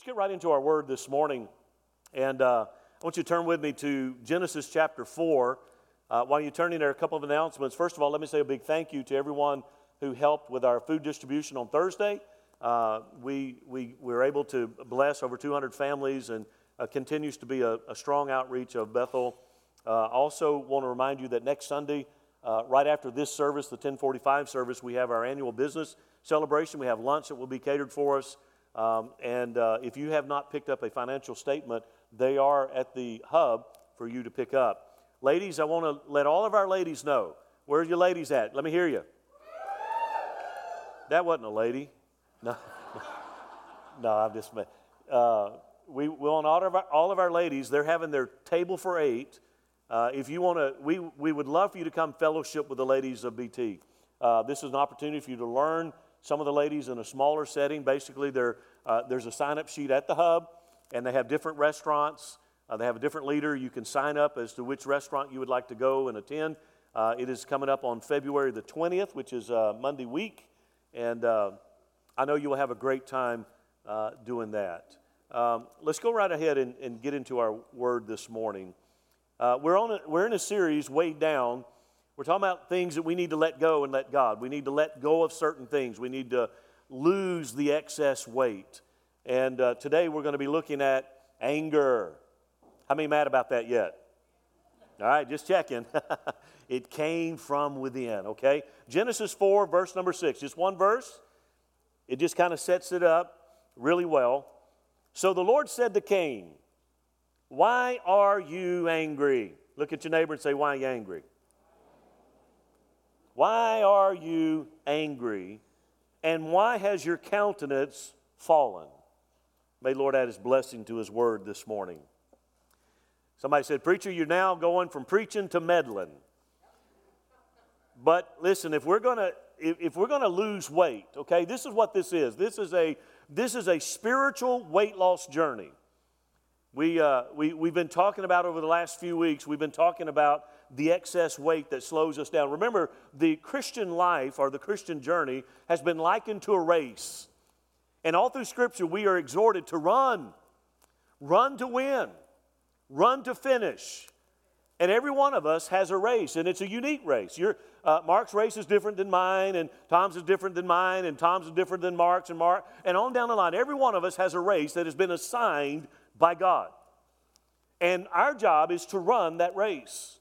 Let's get right into our word this morning. And uh, I want you to turn with me to Genesis chapter 4. Uh, while you're turning there, a couple of announcements. First of all, let me say a big thank you to everyone who helped with our food distribution on Thursday. Uh, we, we, we were able to bless over 200 families and uh, continues to be a, a, strong outreach of Bethel. Uh, also, want to remind you that next Sunday, uh, right after this service, the 1045 service, we have our annual business celebration. We have lunch that will be catered for us. Um, and uh, if you have not picked up a financial statement, they are at the hub for you to pick up. Ladies, I want to let all of our ladies know. where are your ladies at? Let me hear you. That wasn't a lady. No, no, I'm just. Uh, we, want all of, our, all of our ladies, they're having their table for eight. Uh, if you want to, we, we would love for you to come fellowship with the ladies of BT. Uh, this is an opportunity for you to learn some of the ladies in a smaller setting. Basically, uh, there's a sign up sheet at the hub, and they have different restaurants. Uh, they have a different leader. You can sign up as to which restaurant you would like to go and attend. Uh, it is coming up on February the 20th, which is uh, Monday week. And uh, I know you will have a great time uh, doing that. Um, let's go right ahead and, and, get into our word this morning. We're, on a, we're in a series, Weighed Down. We're talking about things that we need to let go and let God. We need to let go of certain things. We need to lose the excess weight. And uh, today we're going to be looking at anger. How many mad about that yet? All right, just checking. it came from within, okay? Genesis 4, verse number 6. Just one verse. It just kind of sets it up really well. So the Lord said to Cain, Why are you angry? Look at your neighbor and say, Why are you angry? Why are you angry? And why has your countenance fallen? May Lord add his blessing to his word this morning. Somebody said, Preacher, you're now going from preaching to meddling. But listen, if we're gonna if, if we're gonna lose weight, okay, this is what this is. This is a this is a spiritual weight loss journey. We, uh, we, we've been talking about over the last few weeks, we've been talking about the excess weight that slows us down. Remember, the Christian life or the Christian journey has been likened to a race. And all through Scripture, we are exhorted to run, run to win run to finish. And every one of us has a race, and it's a unique race. Your, uh, Mark's race is different than mine, and Tom's is different than mine, and Tom's is different than Mark's and Mark, and on down the line. Every one of us has a race that has been assigned by God. And our job is to run that race.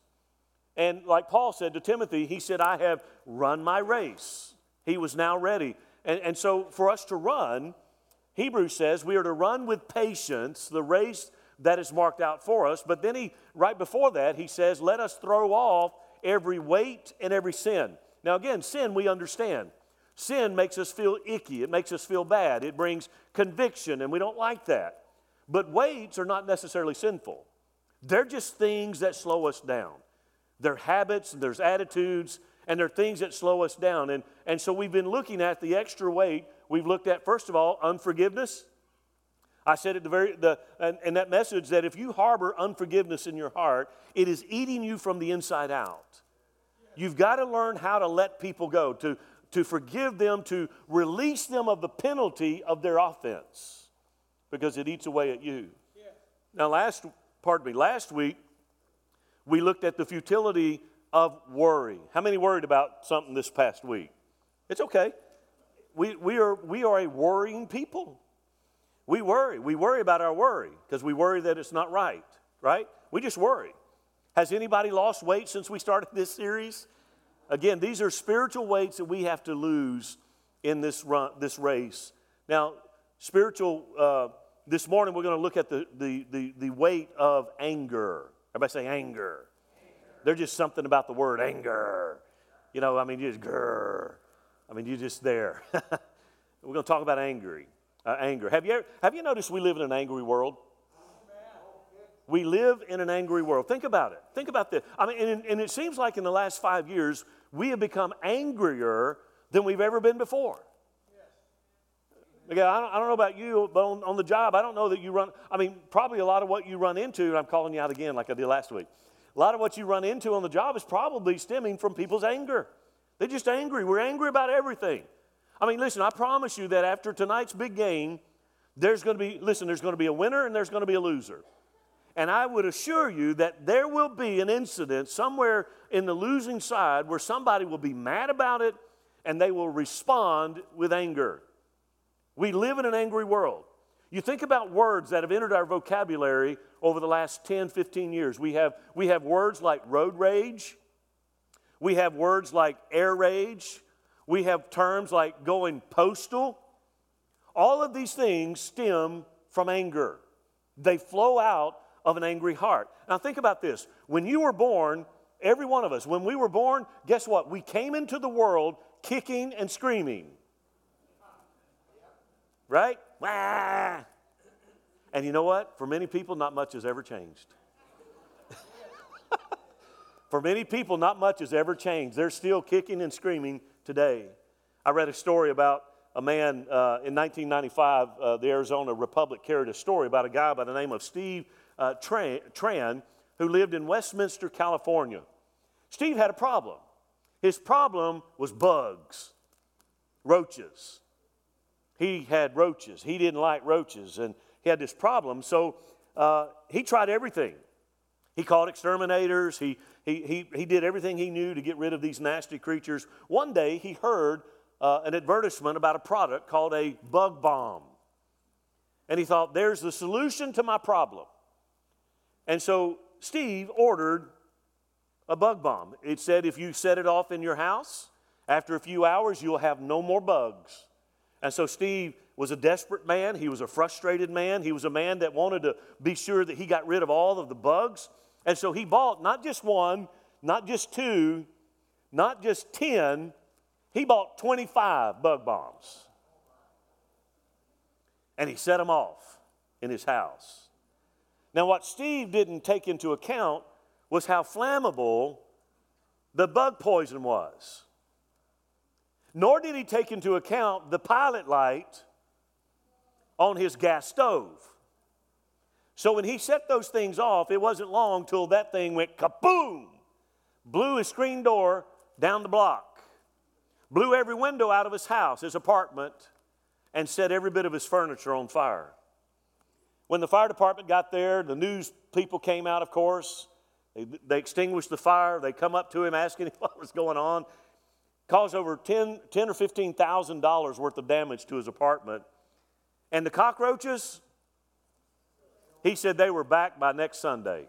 And like Paul said to Timothy, he said, I have run my race. He was now ready. And, and so for us to run, Hebrews says we are to run with patience the race that is marked out for us. But then he, right before that, he says, Let us throw off every weight and every sin. Now, again, sin we understand. Sin makes us feel icky, it makes us feel bad, it brings conviction, and we don't like that. But weights are not necessarily sinful, they're just things that slow us down. They're habits, and there's attitudes, and they're things that slow us down. And, and so we've been looking at the extra weight. We've looked at, first of all, unforgiveness. I said at the very the and that message that if you harbor unforgiveness in your heart, it is eating you from the inside out. You've got to learn how to let people go, to, to forgive them, to release them of the penalty of their offense, because it eats away at you. Yeah. Now, last pardon me, last week we looked at the futility of worry. How many worried about something this past week? It's okay. We, we, are, we are a worrying people. We worry. We worry about our worry because we worry that it's not right, right? We just worry. Has anybody lost weight since we started this series? Again, these are spiritual weights that we have to lose in this, run, this race. Now, spiritual, uh, this morning we're going to look at the, the, the, the weight of anger. Everybody say anger. There's just something about the word anger. You know, I mean, you just grrr. I mean, you're just there. we're going to talk about angry uh, anger. Have you, have you noticed we live in an angry world? We live in an angry world. Think about it. Think about this. I mean, and, and it seems like in the last five years, we have become angrier than we've ever been before. Again, I don't, I don't know about you, but on, on, the job, I don't know that you run. I mean, probably a lot of what you run into, I'm calling you out again like I did last week. A lot of what you run into on the job is probably stemming from people's anger. They're just angry. We're angry about everything. I mean, listen, I promise you that after tonight's big game, There's going to be, listen, there's going to be a winner and there's going to be a loser. And I would assure you that there will be an incident somewhere in the losing side where somebody will be mad about it and they will respond with anger. We live in an angry world. You think about words that have entered our vocabulary over the last 10, 15 years. We have, we have words like road rage, we have words like air rage, we have terms like going postal. All of these things stem from anger, they flow out of an angry heart. Now, think about this. When you were born, every one of us, when we were born, guess what? We came into the world kicking and screaming. Right? Wah! And you know what? For many people, not much has ever changed. For many people, not much has ever changed. They're still kicking and screaming today. I read a story about a man uh, in 1995, uh, the Arizona Republic carried a story about a guy by the name of Steve uh, Tran, Tran who lived in Westminster, California. Steve had a problem. His problem was bugs, roaches. He had roaches. He didn't like roaches, and he had this problem. So uh, he tried everything. He called exterminators. He, he, he, he did everything he knew to get rid of these nasty creatures. One day he heard uh, an advertisement about a product called a bug bomb. And he thought, there's the solution to my problem. And so Steve ordered a bug bomb. It said if you set it off in your house, after a few hours, you'll have no more bugs. And so Steve was a desperate man. He was a frustrated man. He was a man that wanted to be sure that he got rid of all of the bugs. And so he bought not just one, not just two, not just 10, he bought 25 bug bombs. And he set them off in his house. Now, what Steve didn't take into account was how flammable the bug poison was. Nor did he take into account the pilot light on his gas stove. So when he set those things off, it wasn't long till that thing went kaboom, blew his screen door down the block, blew every window out of his house, his apartment, and set every bit of his furniture on fire. When the fire department got there, the news people came out, of course. They, they extinguished the fire. They come up to him asking him what was going on. Caused over 10, 10 or $15,000 worth of damage to his apartment. And the cockroaches, he said they were back by next Sunday.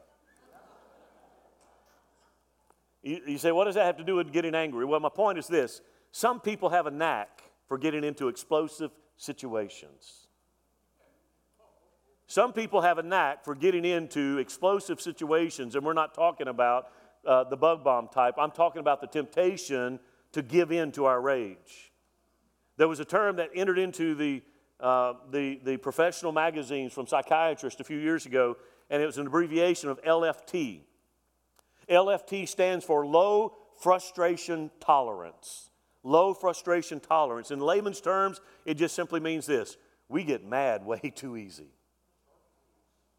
You, you, say, what does that have to do with getting angry? Well, my point is this some people have a knack for getting into explosive situations. Some people have a knack for getting into explosive situations, and we're not talking about uh, the bug bomb type. I'm talking about the temptation to give in to our rage. There was a term that entered into the uh, the, the professional magazines from psychiatrists a few years ago, and it was an abbreviation of LFT. LFT stands for low frustration tolerance. Low frustration tolerance. In layman's terms, it just simply means this we get mad way too easy.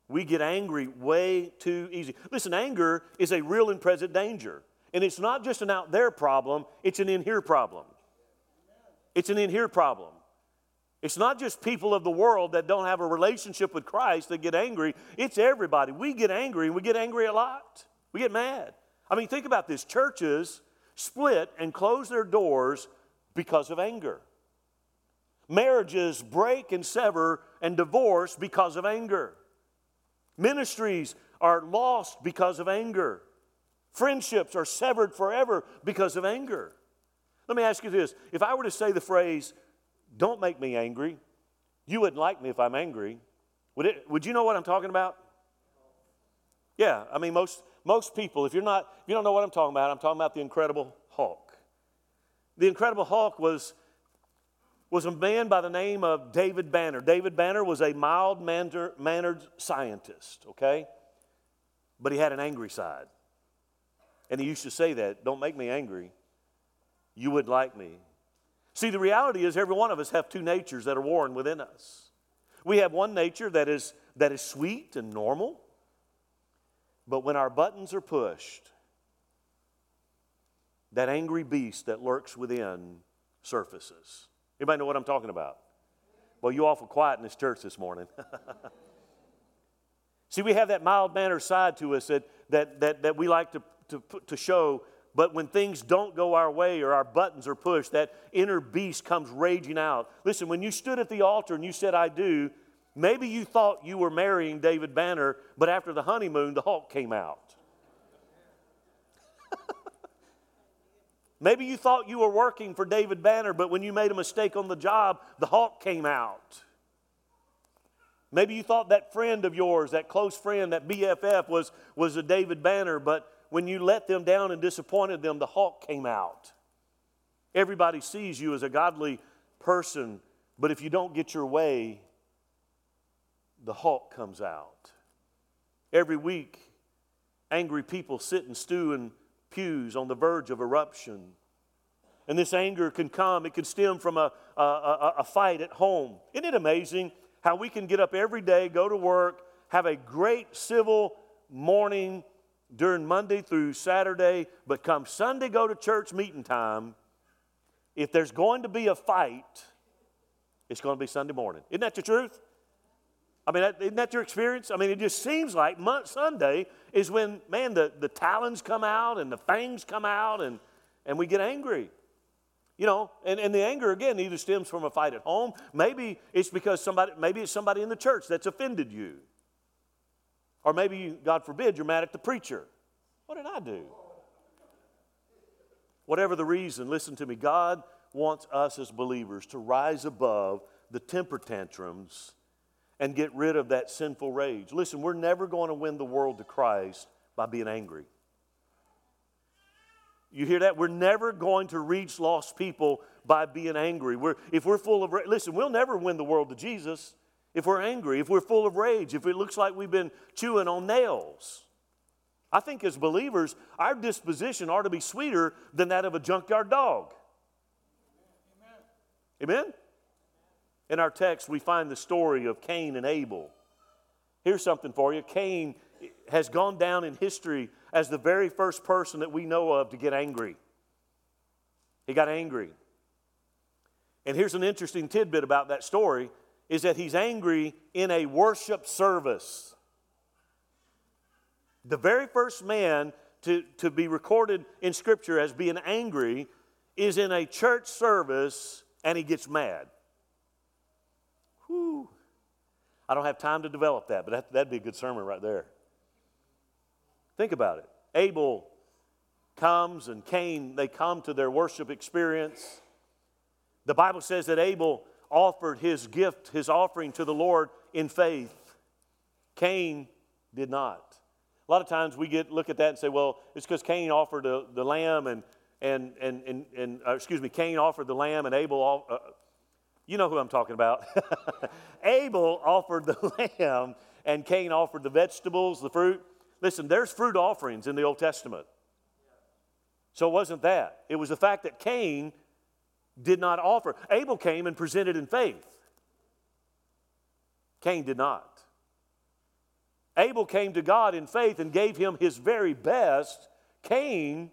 We get angry way too easy. Listen, anger is a real and present danger. And it's not just an out there problem, it's an in here problem. It's an in here problem. It's not just people of the world that don't have a relationship with Christ that get angry. It's everybody. We get angry and we get angry a lot. We get mad. I mean, think about this churches split and close their doors because of anger. Marriages break and sever and divorce because of anger. Ministries are lost because of anger. Friendships are severed forever because of anger. Let me ask you this if I were to say the phrase, don't make me angry. You wouldn't like me if I'm angry. Would, it, would you know what I'm talking about? Yeah, I mean, most, most people, if you're not, if you don't know what I'm talking about, I'm talking about the Incredible Hulk. The Incredible Hulk was, was a man by the name of David Banner. David Banner was a mild mannered scientist, okay? But he had an angry side. And he used to say that, don't make me angry. You would like me. See, the reality is every one of us have two natures that are warring within us. We have one nature that is, that is sweet and normal, but when our buttons are pushed, that angry beast that lurks within surfaces. Anybody know what I'm talking about? Well, you awful quiet in this church this morning. See, we have that mild mannered side to us that, that, that, that we like to, to, to show, but when things don't go our way or our buttons are pushed, that inner beast comes raging out. Listen, when you stood at the altar and you said, I do, maybe you thought you were marrying David Banner, but after the honeymoon, the Hulk came out. Maybe you thought you were working for David Banner, but when you made a mistake on the job, the Hulk came out. Maybe you thought that friend of yours, that close friend, that BFF was, was a David Banner, but when you let them down and disappointed them, the Hulk came out. Everybody sees you as a godly person, but if you don't get your way, the Hulk comes out. Every week, angry people sit and stew in pews on the verge of eruption. And this anger can come, it can stem from a, a, a, a, fight at home. Isn't it amazing how we can get up every day, go to work, have a great civil morning during Monday through Saturday, but come Sunday, go to church meeting time. If there's going to be a fight, it's going to be Sunday morning. Isn't that the truth? I mean, isn't that your experience? I mean, it just seems like Sunday is when, man, the, the talons come out and the fangs come out and, and we get angry. You know, and, and the anger again either stems from a fight at home, maybe it's because somebody, maybe it's somebody in the church that's offended you. Or maybe, God forbid, you're mad at the preacher. What did I do? Whatever the reason, listen to me. God wants us as believers to rise above the temper tantrums and get rid of that sinful rage. Listen, we're never going to win the world to Christ by being angry. You hear that? We're never going to reach lost people by being angry. We're, if we're full of, listen, we'll never win the world to Jesus if we're angry, if we're full of rage, if it looks like we've been chewing on nails. I think as believers, our disposition ought to be sweeter than that of a junkyard dog. Amen? Amen? In our text, we find the story of Cain and Abel. Here's something for you Cain has gone down in history as the very first person that we know of to get angry. He got angry. And here's an interesting tidbit about that story is that he's angry in a worship service. The very first man to, to be recorded in Scripture as being angry is in a church service and he gets mad. Whew. I don't have time to develop that, but that, that'd be a good sermon right there. Think about it. Abel comes and Cain, they come to their worship experience. The Bible says that Abel offered his gift, his offering to the Lord in faith. Cain did not. A lot of times we get look at that and say, well, it's because Cain offered a, the lamb and and and and, and uh, excuse me, Cain offered the lamb and Abel uh, you know who I'm talking about. Abel offered the lamb, and Cain offered the vegetables, the fruit. Listen, there's fruit offerings in the Old Testament. So it wasn't that. It was the fact that Cain did not offer. Abel came and presented in faith. Cain did not. Abel came to God in faith and gave him his very best. Cain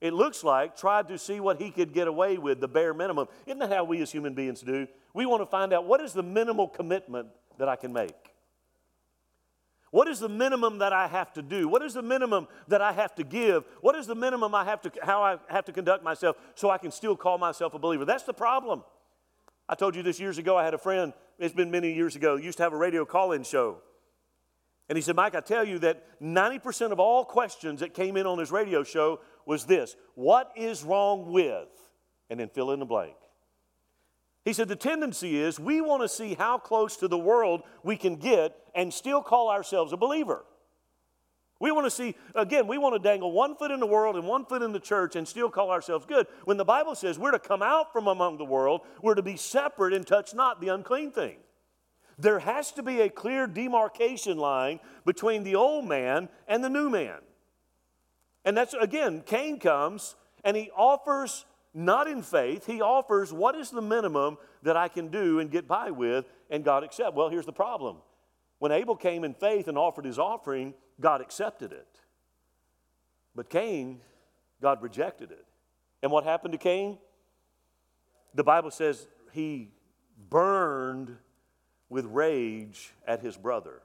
it looks like, tried to see what he could get away with, the bare minimum. Isn't that how we as human beings do? We want to find out what is the minimal commitment that I can make? What is the minimum that I have to do? What is the minimum that I have to give? What is the minimum I have to, how I have to conduct myself so I can still call myself a believer? That's the problem. I told you this years ago. I had a friend, it's been many years ago, used to have a radio call in show. And he said, Mike, I tell you that 90% of all questions that came in on his radio show was this What is wrong with? And then fill in the blank. He said, The tendency is we want to see how close to the world we can get and still call ourselves a believer. We want to see, again, we want to dangle one foot in the world and one foot in the church and still call ourselves good. When the Bible says we're to come out from among the world, we're to be separate and touch not the unclean thing. There has to be a clear demarcation line between the old man and the new man. And that's, again, Cain comes and he offers, not in faith, he offers what is the minimum that I can do and get by with, and God accept. Well, here's the problem. When Abel came in faith and offered his offering, God accepted it. But Cain, God rejected it. And what happened to Cain? The Bible says he burned with rage at his brother.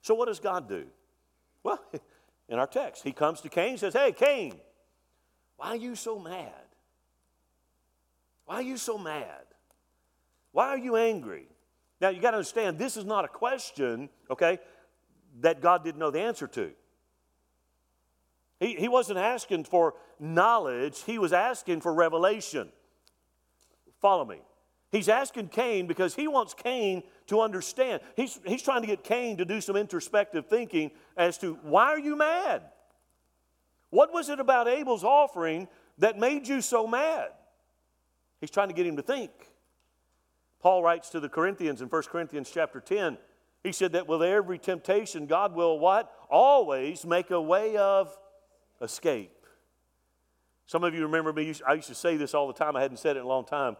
So, what does God do? Well, in our text, he comes to Cain and says, Hey, Cain, why are you so mad? Why are you so mad? Why are you angry? Now, you got to understand, this is not a question, okay, that God didn't know the answer to. He, he wasn't asking for knowledge, he was asking for revelation. Follow me. He's asking Cain because he wants Cain to understand. He's, he's trying to get Cain to do some introspective thinking as to why are you mad? What was it about Abel's offering that made you so mad? He's trying to get him to think. Paul writes to the Corinthians in 1 Corinthians chapter 10, he said that with every temptation, God will what? Always make a way of escape. Some of you remember me, I used to say this all the time. I hadn't said it in a long time.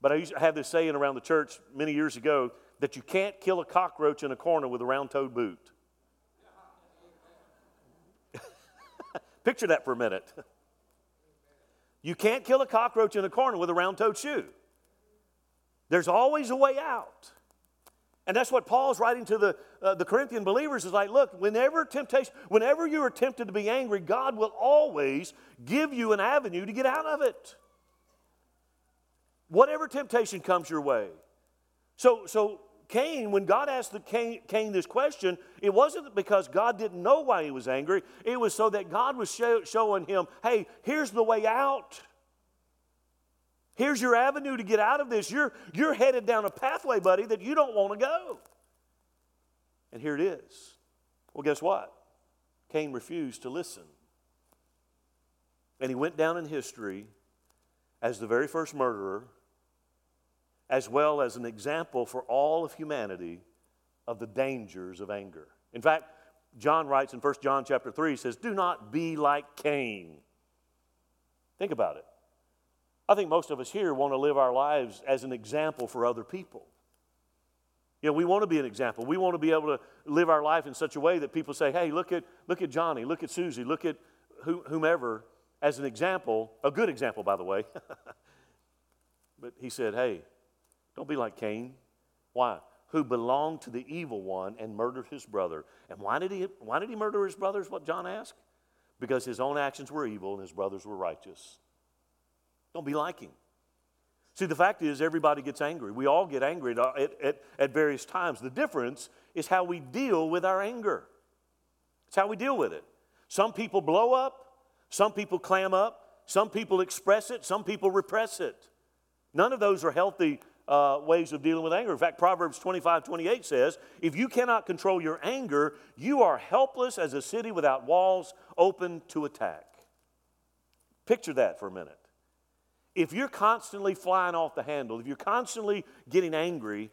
But I used to have this saying around the church many years ago that you can't kill a cockroach in a corner with a round toed boot. Picture that for a minute. You can't kill a cockroach in a corner with a round toed shoe. There's always a way out. And that's what Paul's writing to the, uh, the Corinthian believers is like, look, whenever temptation, whenever you are tempted to be angry, God will always give you an avenue to get out of it whatever temptation comes your way. So, so Cain, when God asked Cain, Cain, this question, it wasn't because God didn't know why he was angry. It was so that God was show, showing him, hey, here's the way out. Here's your avenue to get out of this. You're, you're headed down a pathway, buddy, that you don't want to go. And here it is. Well, guess what? Cain refused to listen. And he went down in history as the very first murderer as well as an example for all of humanity of the dangers of anger. In fact, John writes in 1 John chapter 3, he says, Do not be like Cain. Think about it. I think most of us here want to live our lives as an example for other people. You know, we want to be an example. We want to be able to live our life in such a way that people say, hey, look at, look at Johnny, look at Susie, look at whomever as an example, a good example, by the way. but he said, hey, don't be like Cain. Why? Who belonged to the evil one and murdered his brother. And why did he, why did he murder his brothers? What John asked? Because his own actions were evil and his brothers were righteous. Don't be like him. See, the fact is, everybody gets angry. We all get angry at, at, at various times. The difference is how we deal with our anger. It's how we deal with it. Some people blow up, some people clam up, some people express it, some people repress it. None of those are healthy uh, ways of dealing with anger. In fact, Proverbs 25 28 says, If you cannot control your anger, you are helpless as a city without walls open to attack. Picture that for a minute. If you're constantly flying off the handle, if you're constantly getting angry,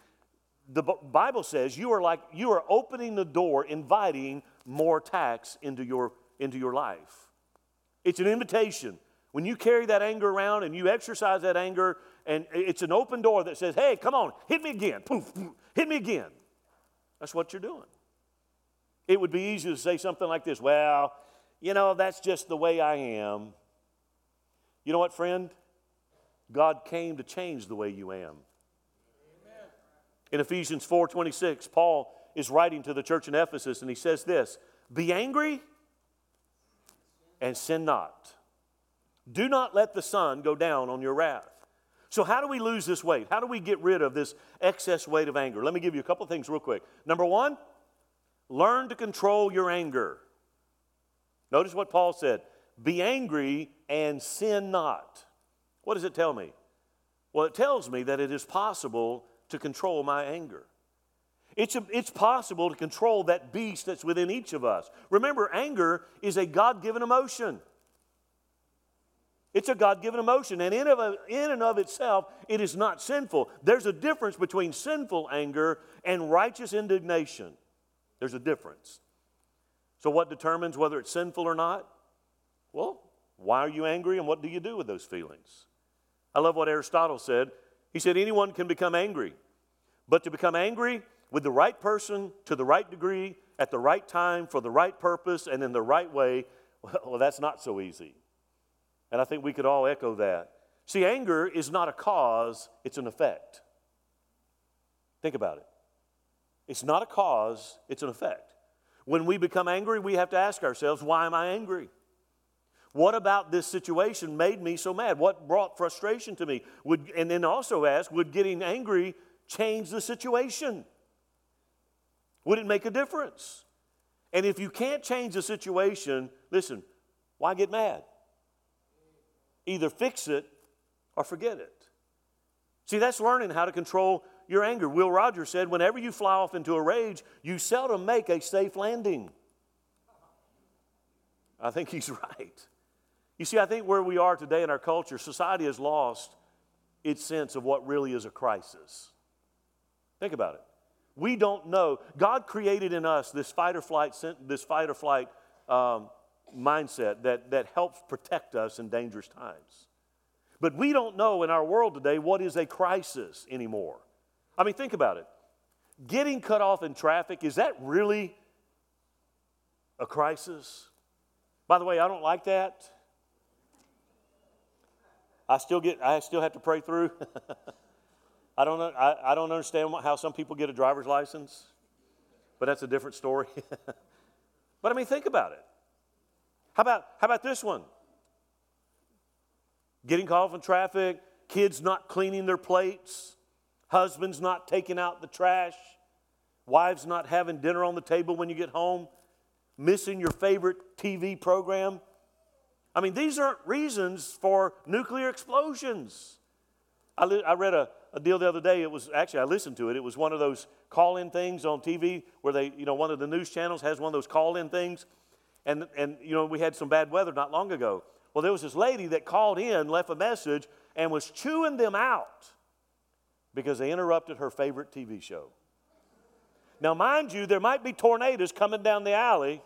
the Bible says you are like you are opening the door, inviting more attacks into your, into your life. It's an invitation. When you carry that anger around and you exercise that anger, and it's an open door that says, hey, come on, hit me again. Poof, poof, hit me again. That's what you're doing. It would be easy to say something like this well, you know, that's just the way I am. You know what, friend? God came to change the way you am. In Ephesians 4:26, Paul is writing to the church in Ephesus and he says this, "Be angry and sin not. Do not let the sun go down on your wrath." So, how do we lose this weight? How do we get rid of this excess weight of anger? Let me give you a couple things real quick. Number one, learn to control your anger. Notice what Paul said be angry and sin not. What does it tell me? Well, it tells me that it is possible to control my anger. It's, a, it's possible to control that beast that's within each of us. Remember, anger is a God given emotion. It's a God given emotion, and in, of, in and of itself, it is not sinful. There's a difference between sinful anger and righteous indignation. There's a difference. So, what determines whether it's sinful or not? Well, why are you angry and what do you do with those feelings? I love what Aristotle said. He said, Anyone can become angry, but to become angry with the right person, to the right degree, at the right time, for the right purpose, and in the right way, well, that's not so easy. And I think we could all echo that. See, anger is not a cause, it's an effect. Think about it. It's not a cause, it's an effect. When we become angry, we have to ask ourselves, why am I angry? What about this situation made me so mad? What brought frustration to me? Would, and then also ask, would getting angry change the situation? Would it make a difference? And if you can't change the situation, listen, why get mad? Either fix it or forget it. See, that's learning how to control your anger. Will Rogers said, whenever you fly off into a rage, you seldom make a safe landing. I think he's right. You see, I think where we are today in our culture, society has lost its sense of what really is a crisis. Think about it. We don't know. God created in us this fight or flight, this fight or flight um, mindset that, that helps protect us in dangerous times. But we don't know in our world today what is a crisis anymore. I mean, think about it. Getting cut off in traffic, is that really a crisis? By the way, I don't like that. I still get I still have to pray through. I don't I, I don't understand how some people get a driver's license, but that's a different story. but I mean, think about it. How about how about this one? Getting caught in traffic, kids not cleaning their plates, husbands not taking out the trash, wives not having dinner on the table when you get home, missing your favorite TV program. I mean, these aren't reasons for nuclear explosions. I, li- I read a, a deal the other day. It was actually, I listened to it. It was one of those call in things on TV where they, you know, one of the news channels has one of those call in things. And, and, you know, we had some bad weather not long ago. Well, there was this lady that called in, left a message, and was chewing them out because they interrupted her favorite TV show. Now, mind you, there might be tornadoes coming down the alley,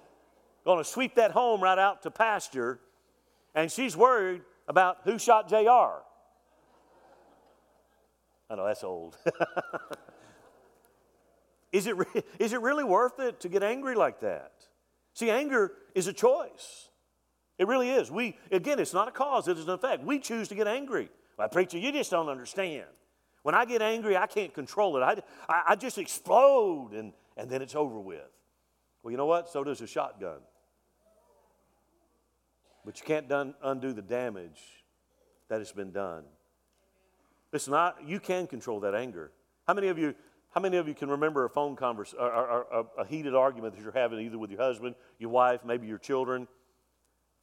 going to sweep that home right out to pasture, and she's worried about who shot JR. I know that's old. is, it re- is it really worth it to get angry like that? See, anger is a choice. It really is. We, again, it's not a cause, it is an effect. We choose to get angry. Well, preacher, you just don't understand. When I get angry, I can't control it. I, I, I just explode and, and then it's over with. Well, you know what? So does a shotgun. But you can't done, undo the damage that has been done. Listen, I, you can control that anger. How many of you, how many of you can remember a phone conversation, or, or, or, a heated argument that you're having either with your husband, your wife, maybe your children?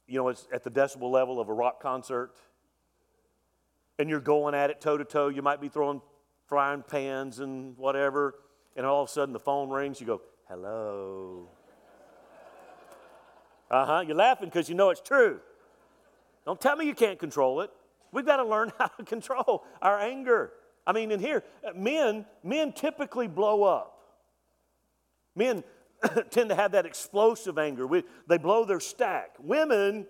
You know, it's at the decibel level of a rock concert, and you're going at it toe to toe. You might be throwing frying pans and whatever, and all of a sudden the phone rings. You go, "Hello." Uh huh. You're laughing because you know it's true. Don't tell me you can't control it. We've got to learn how to control our anger. I mean, in here, uh, men, men typically blow up. Men tend to have that explosive anger. We, they blow their stack. Women,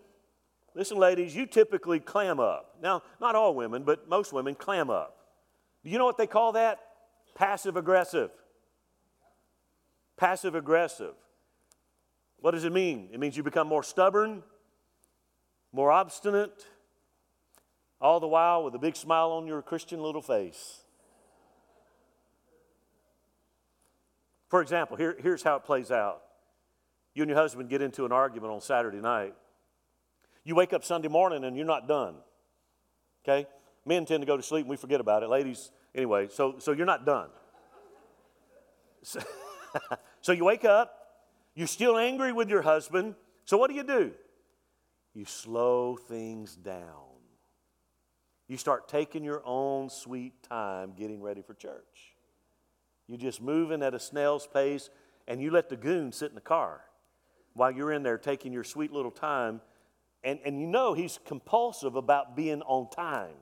listen, ladies, you typically clam up. Now, not all women, but most women clam up. Do you know what they call that? Passive aggressive. Passive aggressive. What does it mean? It means you become more stubborn, more obstinate, all the while with a big smile on your Christian little face. For example, here, here's how it plays out you and your husband get into an argument on Saturday night. You wake up Sunday morning and you're not done. Okay? Men tend to go to sleep and we forget about it. Ladies, anyway, so, so you're not done. So, so you wake up, you're still angry with your husband. So what do you do? You slow things down. You start taking your own sweet time getting ready for church. You're just moving at a snail's pace, and you let the goon sit in the car while you're in there taking your sweet little time. And, and you know he's compulsive about being on time.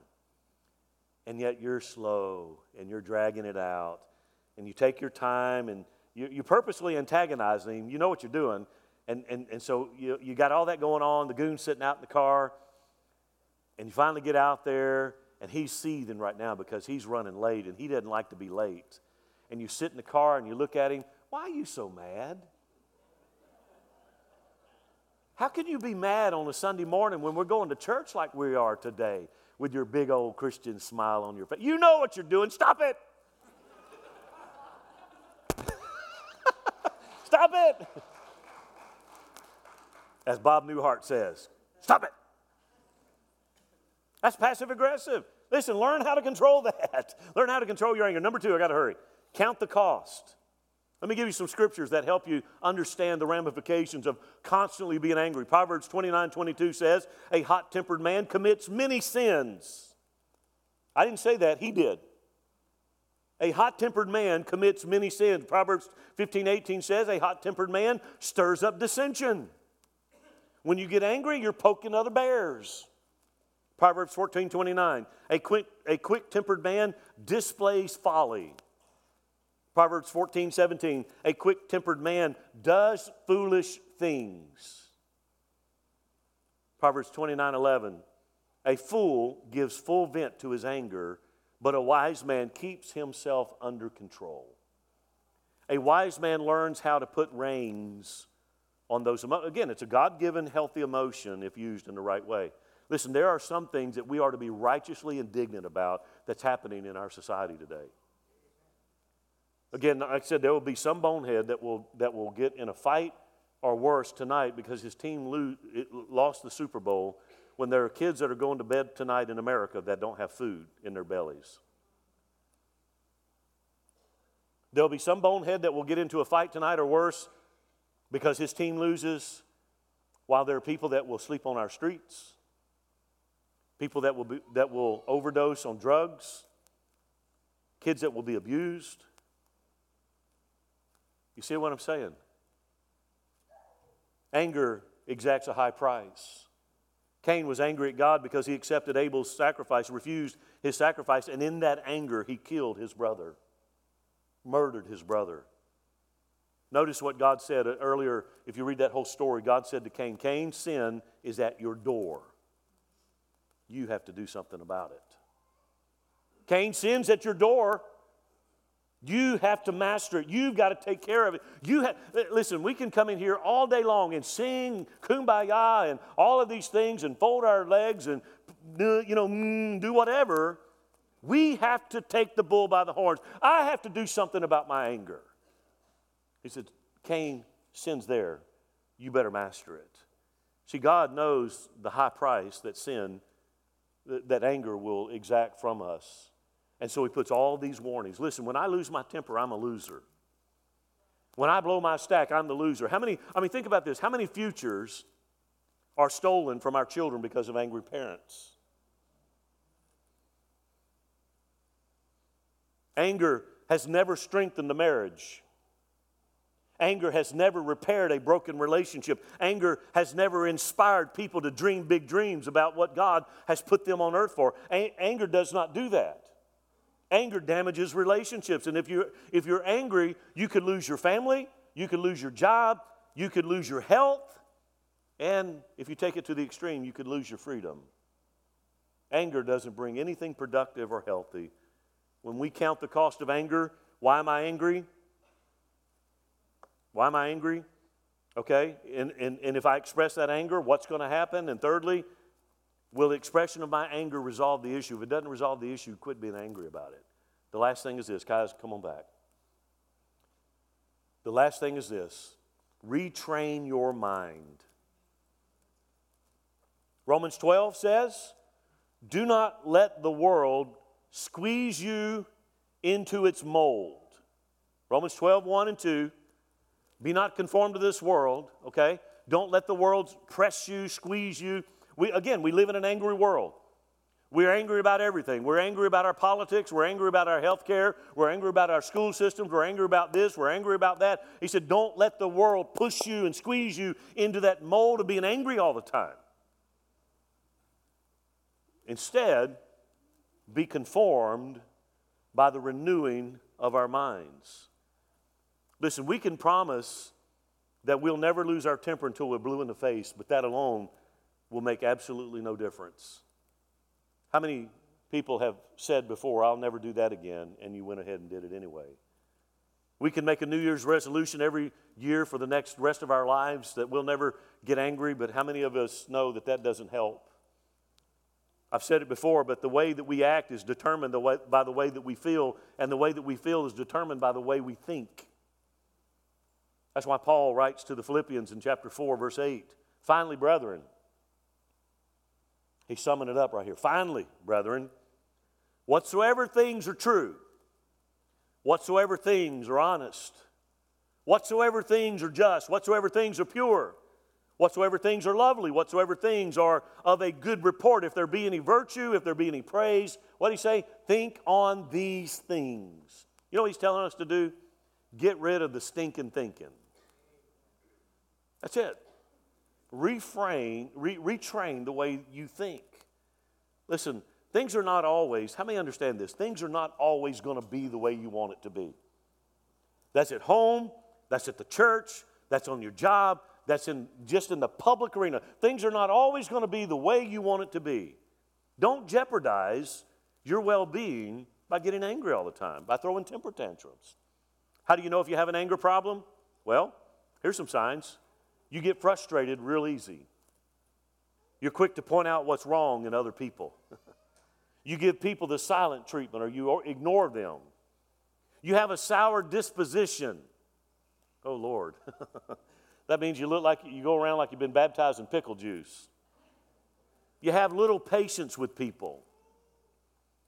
And yet you're slow and you're dragging it out. And you take your time and you, you purposely antagonize him. You know what you're doing. And, and, and so you, you got all that going on. The goon's sitting out in the car. And you finally get out there, and he's seething right now because he's running late and he doesn't like to be late. And you sit in the car and you look at him, why are you so mad? How can you be mad on a Sunday morning when we're going to church like we are today with your big old Christian smile on your face? You know what you're doing, stop it. Stop it! As Bob Newhart says, stop it. That's passive aggressive. Listen, learn how to control that. learn how to control your anger. Number two, I got to hurry. Count the cost. Let me give you some scriptures that help you understand the ramifications of constantly being angry. Proverbs 29 22 says, A hot tempered man commits many sins. I didn't say that, he did. A hot tempered man commits many sins. Proverbs 15 18 says, A hot tempered man stirs up dissension. When you get angry, you're poking other bears. Proverbs 14 29, a quick, a quick tempered man displays folly. Proverbs 14 17, a quick tempered man does foolish things. Proverbs 29 11, a fool gives full vent to his anger, but a wise man keeps himself under control. A wise man learns how to put reins on those emotions. Again, it's a God given healthy emotion if used in the right way. Listen, there are some things that we are to be righteously indignant about that's happening in our society today. Again, like I said, there will be some bonehead that will, that will get in a fight or worse tonight because his team lose, lost the Super Bowl when there are kids that are going to bed tonight in America that don't have food in their bellies. There'll be some bonehead that will get into a fight tonight or worse because his team loses, while there are people that will sleep on our streets, people that will, be, that will overdose on drugs, kids that will be abused. You see what I'm saying? Anger exacts a high price. Cain was angry at God because he accepted Abel's sacrifice, refused his sacrifice, and in that anger, he killed his brother, murdered his brother. Notice what God said earlier. If you read that whole story, God said to Cain, Cain, sin is at your door. You have to do something about it. Cain, sin's at your door. You have to master it. You've got to take care of it. You have, listen, we can come in here all day long and sing kumbaya and all of these things and fold our legs and, you know, mm, do whatever. We have to take the bull by the horns. I have to do something about my anger. He said, Cain, sin's there. You better master it. See, God knows the high price that sin, that anger will exact from us. And so He puts all these warnings. Listen, when I lose my temper, I'm a loser. When I blow my stack, I'm the loser. How many, I mean, think about this. How many futures are stolen from our children because of angry parents? Anger has never strengthened the marriage. Anger has never repaired a broken relationship. Anger has never inspired people to dream big dreams about what God has put them on earth for. A- anger does not do that. Anger damages relationships. And if you're, if you're angry, you could lose your family, you could lose your job, you could lose your health, and if you take it to the extreme, you could lose your freedom. Anger doesn't bring anything productive or healthy. When we count the cost of anger, why am I angry? Why am I angry? Okay, and, and, and if I express that anger, what's going to happen? And thirdly, will the expression of my anger resolve the issue? If it doesn't resolve the issue, quit being angry about it. The last thing is this, guys, come on back. The last thing is this retrain your mind. Romans 12 says, Do not let the world squeeze you into its mold. Romans 12, 1 and 2. Be not conformed to this world, okay? Don't let the world press you, squeeze you. We, again, we live in an angry world. We're angry about everything. We're angry about our politics. We're angry about our health care. We're angry about our school systems. We're angry about this. We're angry about that. He said, Don't let the world push you and squeeze you into that mold of being angry all the time. Instead, be conformed by the renewing of our minds. Listen, we can promise that we'll never lose our temper until we're blue in the face, but that alone will make absolutely no difference. How many people have said before, I'll never do that again, and you went ahead and did it anyway? We can make a New Year's resolution every year for the next rest of our lives that we'll never get angry, but how many of us know that that doesn't help? I've said it before, but the way that we act is determined by the way that we feel, and the way that we feel is determined by the way we think. That's why Paul writes to the Philippians in chapter 4, verse 8 Finally, brethren, he's summing it up right here. Finally, brethren, whatsoever things are true, whatsoever things are honest, whatsoever things are just, whatsoever things are pure, whatsoever things are lovely, whatsoever things are of a good report, if there be any virtue, if there be any praise, what do he say? Think on these things. You know what he's telling us to do? Get rid of the stinking thinking. That's it. Refrain, re- retrain the way you think. Listen, things are not always, how many understand this? Things are not always going to be the way you want it to be. That's at home, that's at the church, that's on your job, that's in just in the public arena. Things are not always going to be the way you want it to be. Don't jeopardize your well-being by getting angry all the time, by throwing temper tantrums. How do you know if you have an anger problem? Well, here's some signs. You get frustrated real easy. You're quick to point out what's wrong in other people. you give people the silent treatment or you ignore them. You have a sour disposition. Oh, Lord. that means you look like you go around like you've been baptized in pickle juice. You have little patience with people.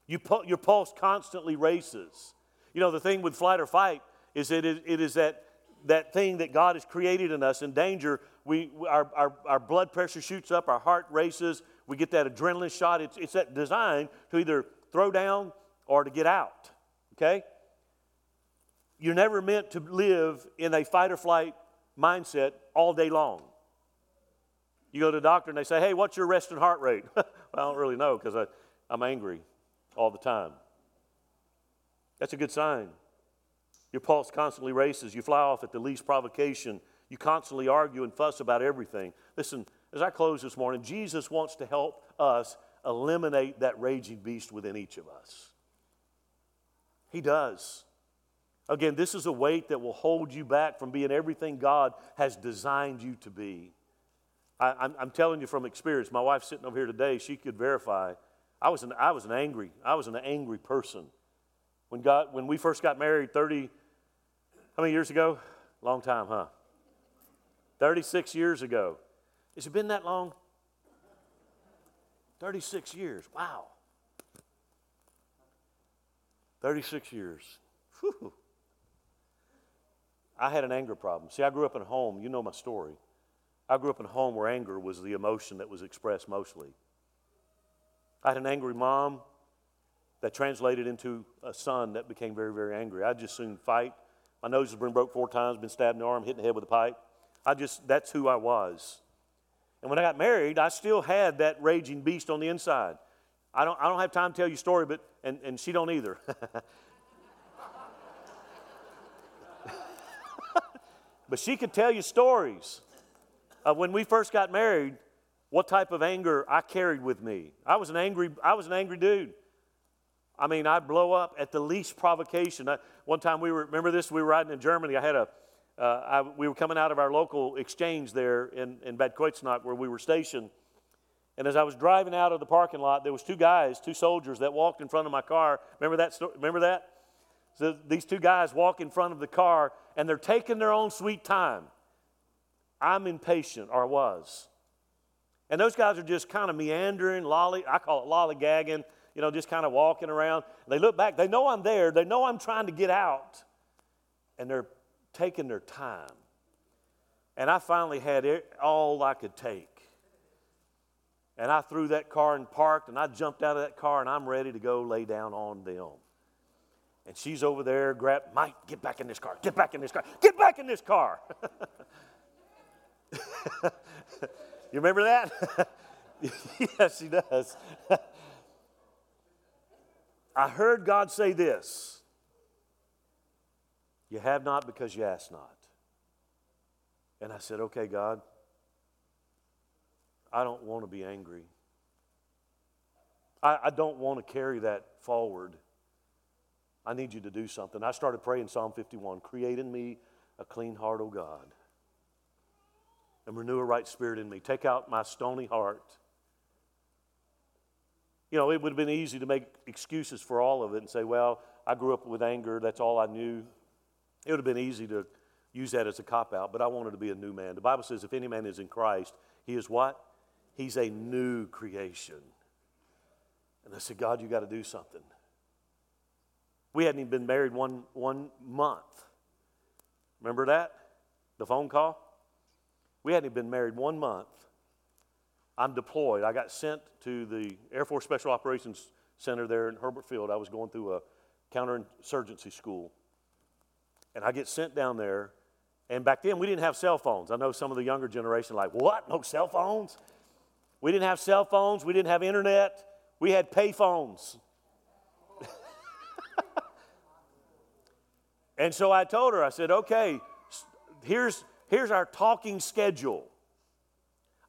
You pu- your pulse constantly races. You know, the thing with flight or fight is that it, it is that that thing that God has created in us in danger, we, our, our, our blood pressure shoots up, our heart races, we get that adrenaline shot. It's, it's that design to either throw down or to get out, okay? You're never meant to live in a fight or flight mindset all day long. You go to the doctor and they say, hey, what's your resting heart rate? well, I don't really know because I'm angry all the time. That's a good sign. Your pulse constantly races. You fly off at the least provocation. You constantly argue and fuss about everything. Listen, as I close this morning, Jesus wants to help us eliminate that raging beast within each of us. He does. Again, this is a weight that will hold you back from being everything God has designed you to be. I, am telling you from experience. My wife's sitting over here today. She could verify. I was an, I was an angry, I was an angry person. When, God, when we first got married 30, how many years ago? Long time, huh? 36 years ago. Has it been that long? 36 years. Wow. 36 years. Whew. I had an anger problem. See, I grew up in a home, you know my story. I grew up in a home where anger was the emotion that was expressed mostly. I had an angry mom that translated into a son that became very, very angry. I'd just soon fight my nose has been broke four times, been stabbed in the arm, hit in the head with a pipe. I just, that's who I was. And when I got married, I still had that raging beast on the inside. I don't, I don't have time to tell you a story, but, and, and she don't either. but she could tell you stories of when we first got married, what type of anger I carried with me. I was an angry, I was an angry dude. I mean, I'd blow up at the least provocation. I, one time we were, remember this? We were riding in Germany. I had a, uh, I, we were coming out of our local exchange there in, in Bad Kreuznach where we were stationed. And as I was driving out of the parking lot, there was two guys, two soldiers that walked in front of my car. Remember that? Sto- remember that? So these two guys walk in front of the car, and they're taking their own sweet time. I'm impatient, or was. And those guys are just kind of meandering, lolly. I call it lollygagging you know, just kind of walking around. They look back, they know I'm there, they know I'm trying to get out, and they're taking their time. And I finally had all I could take. And I threw that car and parked, and I jumped out of that car, and I'm ready to go lay down on them. And she's over there, grab Mike, get back in this car, get back in this car, get back in this car. you remember that? yes, she does. I heard God say this You have not because you ask not. And I said, Okay, God, I don't want to be angry. I, I don't want to carry that forward. I need you to do something. I started praying Psalm 51 Create in me a clean heart, O God, and renew a right spirit in me. Take out my stony heart you know, it would have been easy to make excuses for all of it and say, well, I grew up with anger, that's all I knew. It would have been easy to use that as a cop out, but I wanted to be a new man. The Bible says if any man is in Christ, he is what? He's a new creation. And I said, God, you got to do something. We hadn't even been married one, one month. Remember that? The phone call? We hadn't even been married one month. I'm deployed. I got sent to the Air Force Special Operations Center there in Hurlburt Field. I was going through a counterinsurgency school. And I get sent down there. And back then, we didn't have cell phones. I know some of the younger generation like, what? No cell phones? We didn't have cell phones. We didn't have internet. We had pay phones. and so I told her, I said, okay, here's, here's our talking schedule.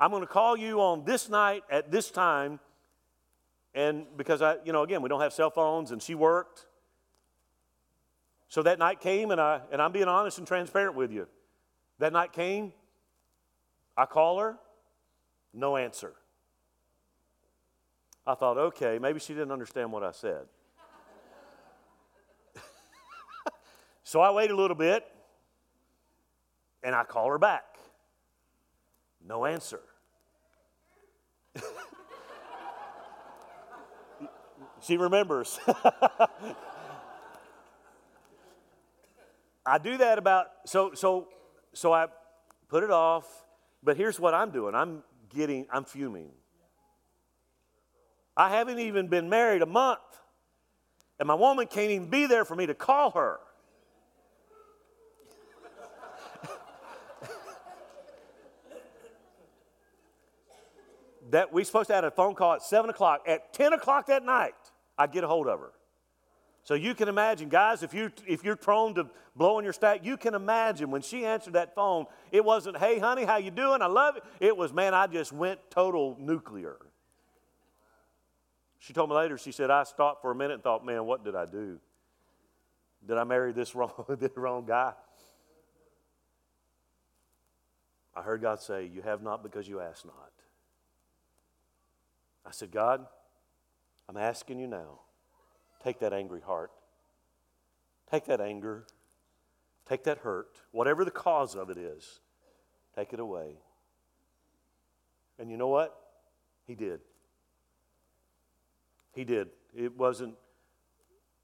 I'm going to call you on this night at this time. And because I, you know, again, we don't have cell phones and she worked. So that night came, and, I, and I'm being honest and transparent with you. That night came, I call her, no answer. I thought, okay, maybe she didn't understand what I said. so I wait a little bit, and I call her back. No answer. she remembers. I do that about so so so I put it off, but here's what I'm doing. I'm getting I'm fuming. I haven't even been married a month. And my woman can't even be there for me to call her. That we supposed to have a phone call at 7 o'clock. At 10 o'clock that night, I get a hold of her. So you can imagine, guys, if, you, if you're prone to blowing your stack, you can imagine when she answered that phone, it wasn't, hey, honey, how you doing? I love it. It was, man, I just went total nuclear. She told me later, she said, I stopped for a minute and thought, man, what did I do? Did I marry this wrong, the wrong guy? I heard God say, You have not because you ask not. I said, God, I'm asking you now Take that angry heart. Take that anger. Take that hurt, whatever the cause of it is, take it away. And you know what? He did. He did. It wasn't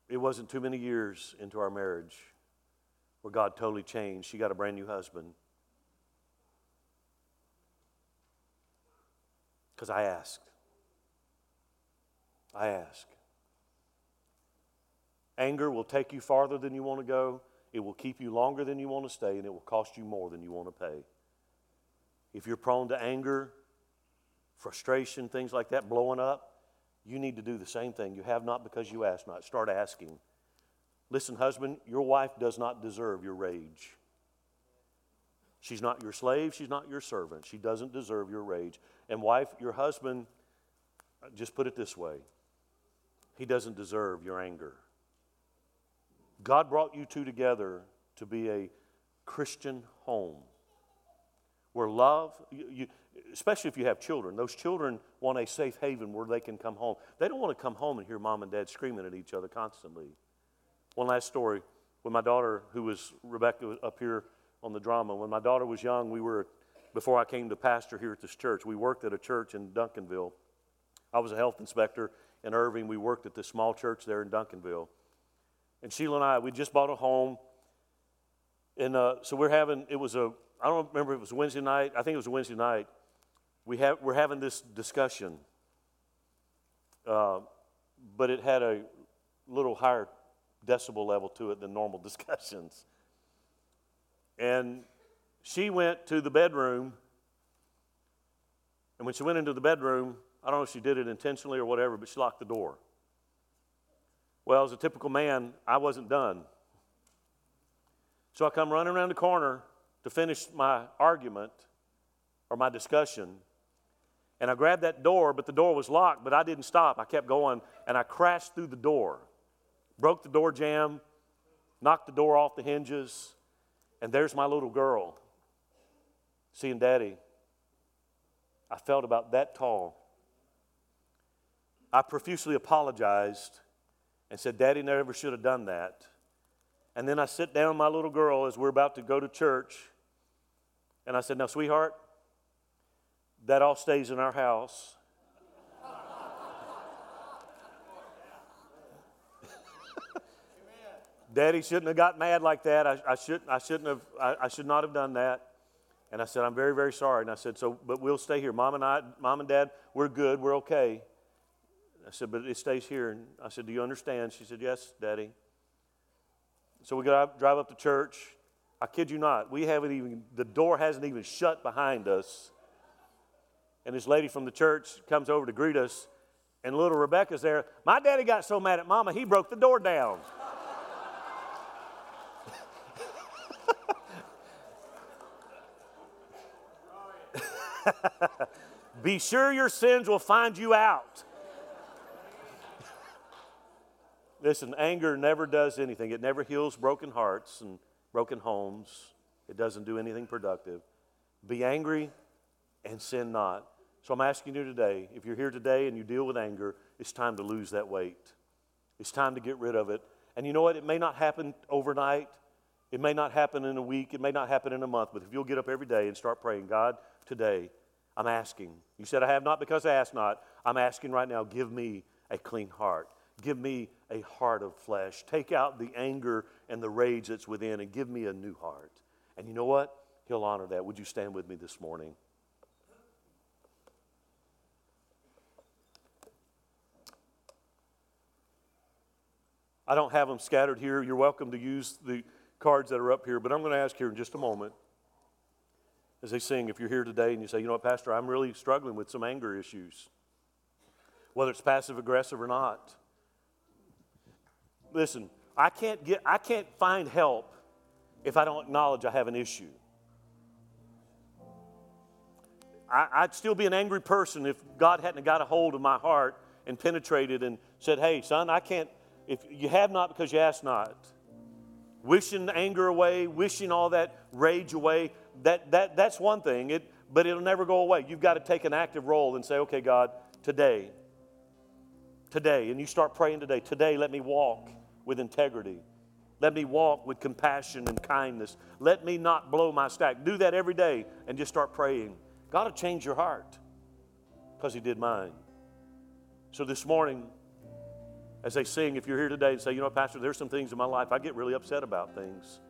it wasn't too many years into our marriage where God totally changed. She got a brand new husband. Because I asked. I ask. Anger will take you farther than you want to go, it will keep you longer than you want to stay, and it will cost you more than you want to pay. If you're prone to anger, frustration, things like that blowing up, you need to do the same thing. You have not because you ask not. Start asking. Listen, husband, your wife does not deserve your rage. She's not your slave, she's not your servant. She doesn't deserve your rage. And, wife, your husband, just put it this way he doesn't deserve your anger. God brought you two together to be a Christian home where love, you, you, especially if you have children, those children want a safe haven where they can come home. They don't want to come home and hear mom and dad screaming at each other constantly. One last story. When my daughter, who was Rebecca up here on the drama, when my daughter was young, we were, before I came to pastor here at this church, we worked at a church in Duncanville. I was a health inspector in Irving. We worked at this small church there in Duncanville. And Sheila and I, we just bought a home. And uh, so we're having, it was a, I don't remember if it was Wednesday night. I think it was Wednesday night. We have, we're having this discussion. Uh, but it had a little higher decibel level to it than normal discussions. And she went to the bedroom. And when she went into the bedroom, I don't know if she did it intentionally or whatever, but she locked the door. Well, as a typical man, I wasn't done. So I come running around the corner to finish my argument or my discussion. And I grabbed that door, but the door was locked, but I didn't stop. I kept going, and I crashed through the door, broke the door jamb, knocked the door off the hinges, and there's my little girl seeing daddy. I felt about that tall. I profusely apologized and said, Daddy never should have done that. And then I sit down my little girl as we're about to go to church. And I said, Now, sweetheart, that all stays in our house. Daddy shouldn't have got mad like that. I, I, should, I shouldn't have, I, I should not have done that. And I said, I'm very, very sorry. And I said, so, but we'll stay here. Mom and I, mom and dad, we're good. We're okay. I said, but it stays here. And I said, do you understand? She said, yes, daddy. So we got drive up to church. I kid you not, we haven't even, the door hasn't even shut behind us. And this lady from the church comes over to greet us, and little Rebecca's there. My daddy got so mad at mama, he broke the door down. Be sure your sins will find you out. Listen, anger never does anything. It never heals broken hearts and broken homes. It doesn't do anything productive. Be angry and sin not. So I'm asking you today if you're here today and you deal with anger, it's time to lose that weight. It's time to get rid of it. And you know what? It may not happen overnight. It may not happen in a week. It may not happen in a month. But if you'll get up every day and start praying, God, today, I'm asking. You said, I have not because I ask not. I'm asking right now, give me a clean heart. Give me a heart of flesh. Take out the anger and the rage that's within and give me a new heart. And you know what? He'll honor that. Would you stand with me this morning? I don't have them scattered here. You're welcome to use the cards that are up here, but I'm going to ask here in just a moment as they sing if you're here today and you say, you know what, Pastor, I'm really struggling with some anger issues, whether it's passive aggressive or not. Listen, I can't, get, I can't find help if I don't acknowledge I have an issue. I, would still be an angry person if God hadn't got a hold of my heart and penetrated and said, Hey, son, I can't, if you have not because you ask not. Wishing anger away, wishing all that rage away, that, that, that's one thing, it, but it'll never go away. You've got to take an active role and say, Okay, God, today, today, and you start praying today, today, let me walk with integrity. Let me walk with compassion and kindness. Let me not blow my stack. Do that every day and just start praying. God will change your heart because He did mine. So this morning, as they sing, if you're here today and say, you know, Pastor, there's some things in my life I get really upset about things.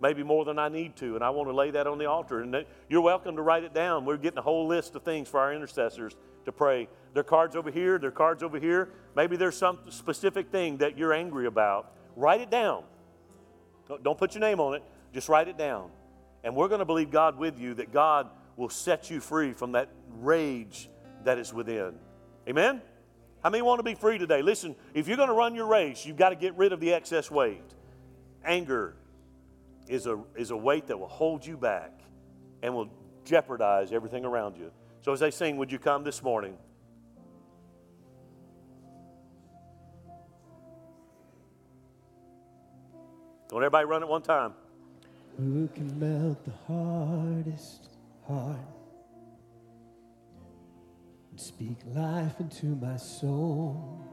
Maybe more than I need to, and I want to lay that on the altar. And you're welcome to write it down. We're getting a whole list of things for our intercessors to pray. There are cards over here, there are cards over here. Maybe there's some specific thing that you're angry about. Write it down. Don't put your name on it, just write it down. And we're going to believe God with you that God will set you free from that rage that is within. Amen? How many want to be free today? Listen, if you're going to run your race, you've got to get rid of the excess weight. Anger is a, is a weight that will hold you back and will jeopardize everything around you. So, as they sing, would you come this morning? Don't everybody run at one time. Who can melt the hardest heart and speak life into my soul?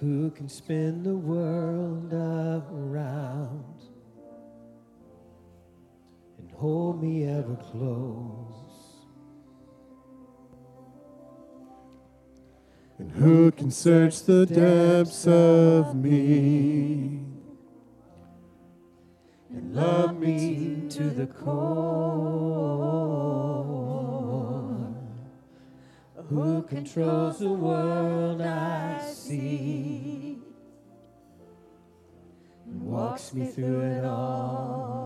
Who can spin the world around hold me ever close? And who can search the depths of me and love me to the core? Who controls the world I see and walks me through it all?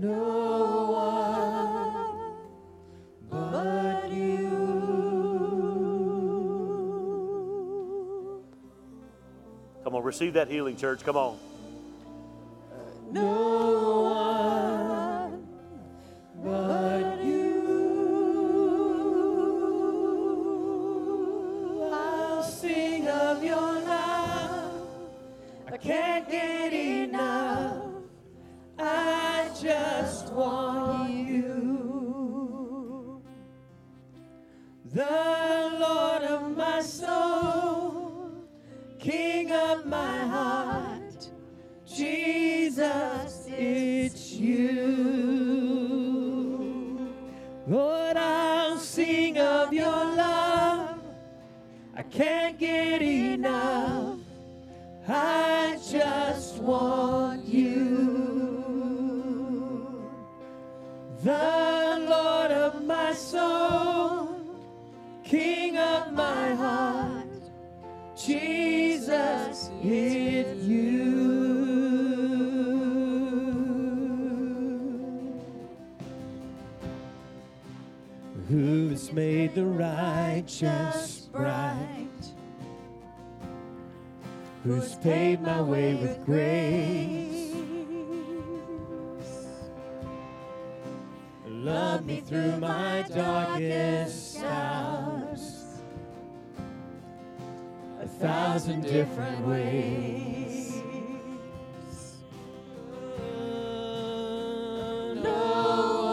Come on, receive that healing, church. Come on. No one but you. I'll sing of your love. I can't get enough. Just want you. the Lord of my soul, King of my heart, Jesus, it's you. Lord, I'll sing of your love. I can't get enough. I just want The Lord of my soul, King of my heart, Jesus, it's you. Who's made the righteous bright? Who's paved my way with grace? Love me through my darkest hours, a thousand different ways. No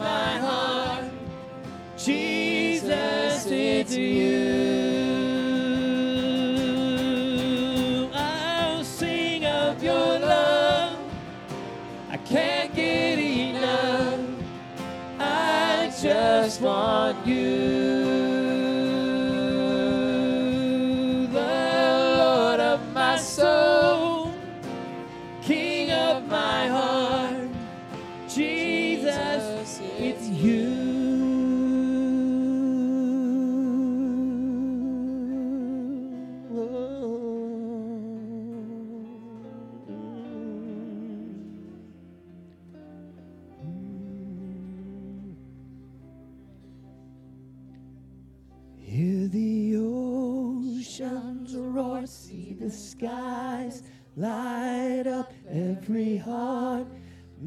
my heart, Jesus, it's you. I'll sing of your love. I can't get enough. I just want you.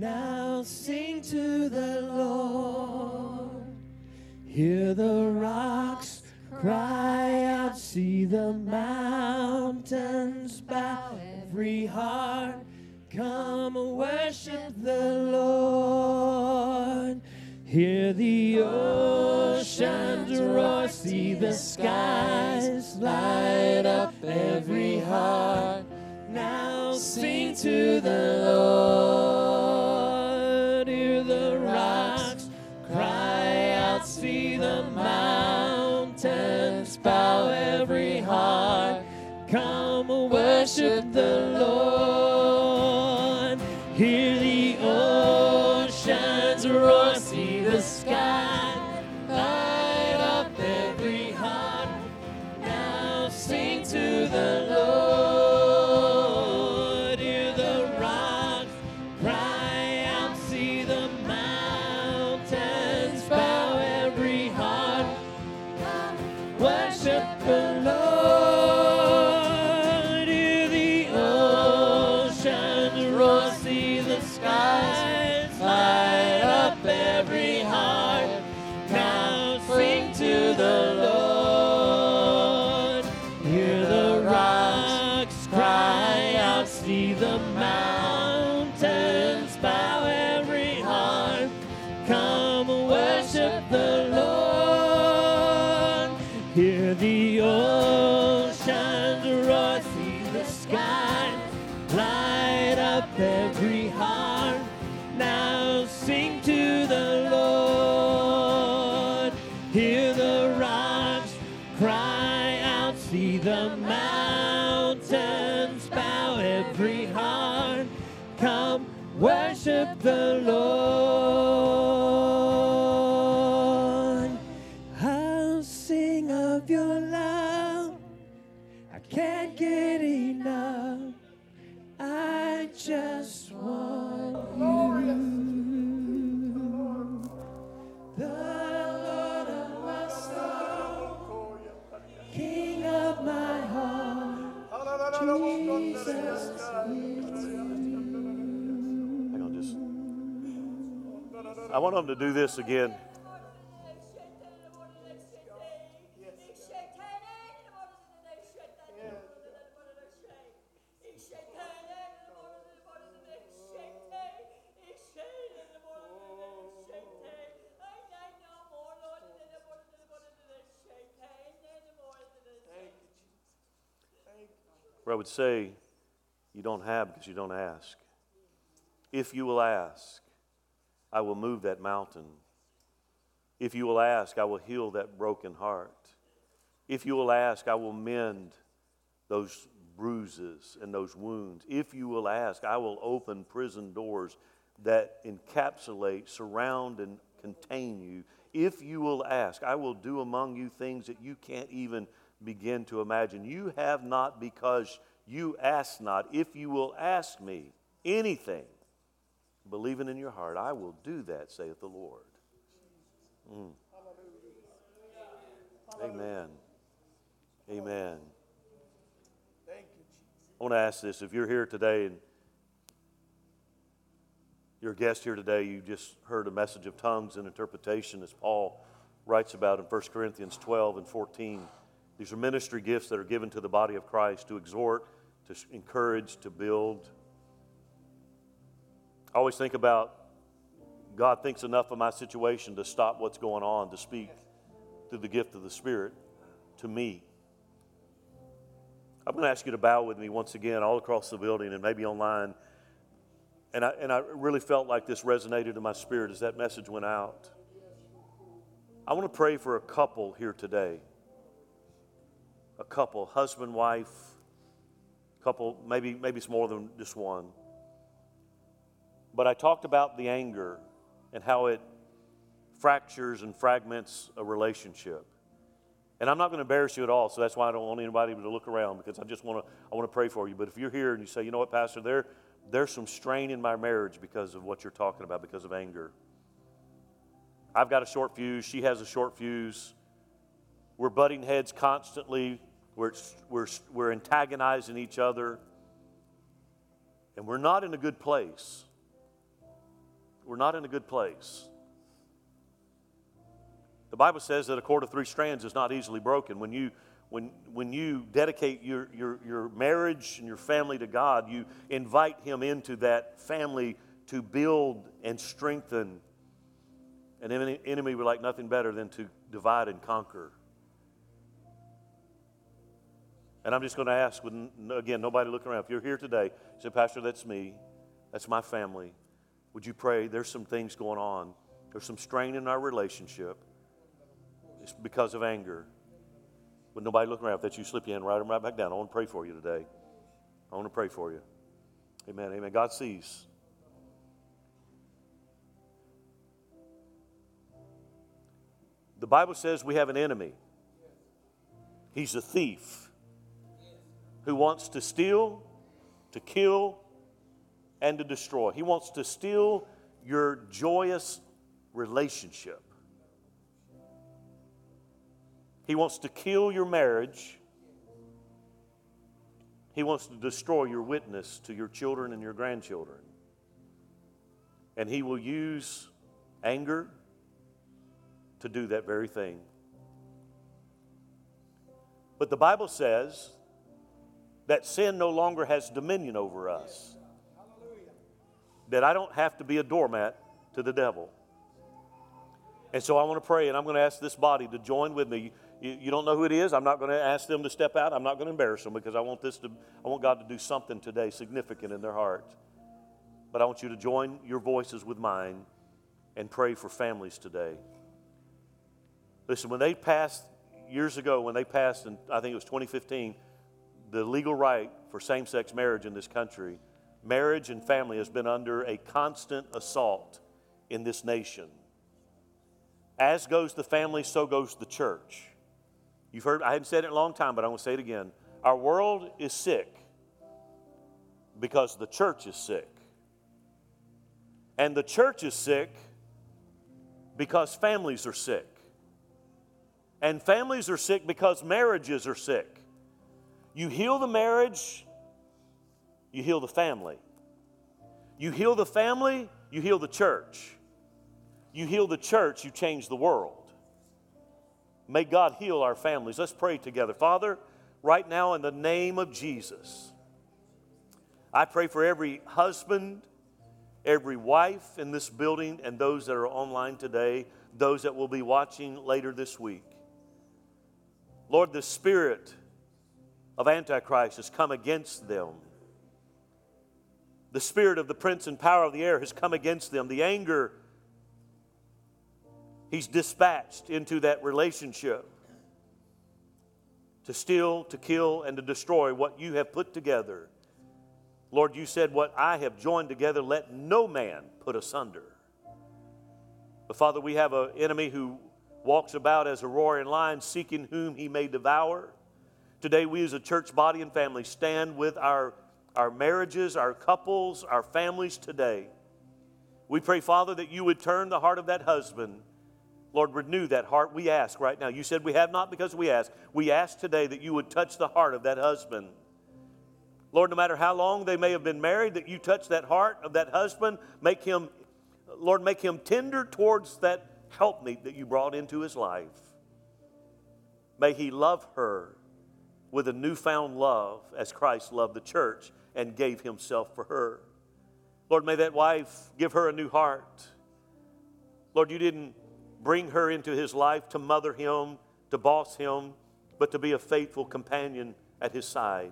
Now sing to the Lord. Hear the rocks cry out, see the mountains bow, every heart come worship the Lord. Hear the oceans roar, see the skies light up every heart. Now sing to the Lord. Worship the Lord. Again. Where I would say, you don't have because you don't ask. If you will ask, I will move that mountain. If you will ask, I will heal that broken heart. If you will ask, I will mend those bruises and those wounds. If you will ask, I will open prison doors that encapsulate, surround, and contain you. If you will ask, I will do among you things that you can't even begin to imagine. You have not because you ask not. If you will ask me anything, believing in your heart, I will do that, saith the Lord. Mm. Amen. Amen. Thank you, Jesus. I want to ask this if you're here today and you're a guest here today, you just heard a message of tongues and interpretation as Paul writes about in 1 Corinthians 12 and 14. These are ministry gifts that are given to the body of Christ to exhort, to encourage, to build. I always think about God thinks enough of my situation to stop what's going on, to speak through the gift of the Spirit to me. I'm going to ask you to bow with me once again, all across the building and maybe online. And I, and I really felt like this resonated in my spirit as that message went out. I want to pray for a couple here today. A couple, husband, wife, couple, maybe, maybe it's more than just one. But I talked about the anger and how it fractures and fragments a relationship. And I'm not going to embarrass you at all, so that's why I don't want anybody to look around because I just want to I want to pray for you. But if you're here and you say, you know what, Pastor, there there's some strain in my marriage because of what you're talking about, because of anger. I've got a short fuse. She has a short fuse. We're butting heads constantly. We're, we're, we're antagonizing each other. And we're not in a good place. We're not in a good place. The Bible says that a cord of three strands is not easily broken. When you, when, when you dedicate your, your, your marriage and your family to God, you invite Him into that family to build and strengthen. An enemy, would like nothing better than to divide and conquer. And I'm just going to ask, again, nobody looking around. If you're here today, say, Pastor, that's me. That's my family. Would you pray? There's some things going on. There's some strain in our relationship. It's because of anger. With nobody looking around, if that's you, slip your hand right, right back down. I want to pray for you today. I want to pray for you. Amen. Amen. God sees. The Bible says we have an enemy. He's a thief who wants to steal, to kill, and to destroy. He wants to steal your joyous relationship. He wants to kill your marriage. He wants to destroy your witness to your children and your grandchildren. And he will use anger to do that very thing. But the Bible says that sin no longer has dominion over us. That I don't have to be a doormat to the devil. And so I want to pray, and I'm going to ask this body to join with me. You, you don't know who it is. I'm not going to ask them to step out. I'm not going to embarrass them because I want this to. I want God to do something today significant in their heart. But I want you to join your voices with mine and pray for families today. Listen, when they passed years ago, when they passed, and I think it was 2015, the legal right for same sex marriage in this country, marriage and family has been under a constant assault in this nation. As goes the family, so goes the church. You've heard, I hadn't said it in a long time, but I'm going to say it again. Our world is sick because the church is sick. And the church is sick because families are sick. And families are sick because marriages are sick. You heal the marriage, you heal the family. You heal the family, you heal the church. You heal the church, you change the world. May God heal our families. Let's pray together. Father, right now in the name of Jesus, I pray for every husband, every wife in this building, and those that are online today, those that will be watching later this week. Lord, the spirit of Antichrist has come against them. The spirit of the prince and power of the air has come against them. The anger He's dispatched into that relationship to steal, to kill, and to destroy what you have put together. Lord, you said, What I have joined together, let no man put asunder. But Father, we have an enemy who walks about as a roaring lion, seeking whom he may devour. Today, we as a church body and family stand with our, our marriages, our couples, our families today. We pray, Father, that you would turn the heart of that husband Lord, renew that heart. We ask right now. You said we have not because we ask. We ask today that you would touch the heart of that husband. Lord, no matter how long they may have been married, that you touch that heart of that husband. Make him, Lord, make him tender towards that helpmeet that you brought into his life. May he love her with a newfound love as Christ loved the church and gave himself for her. Lord, may that wife give her a new heart. Lord, you didn't bring her into his life to mother him, to boss him, but to be a faithful companion at his side.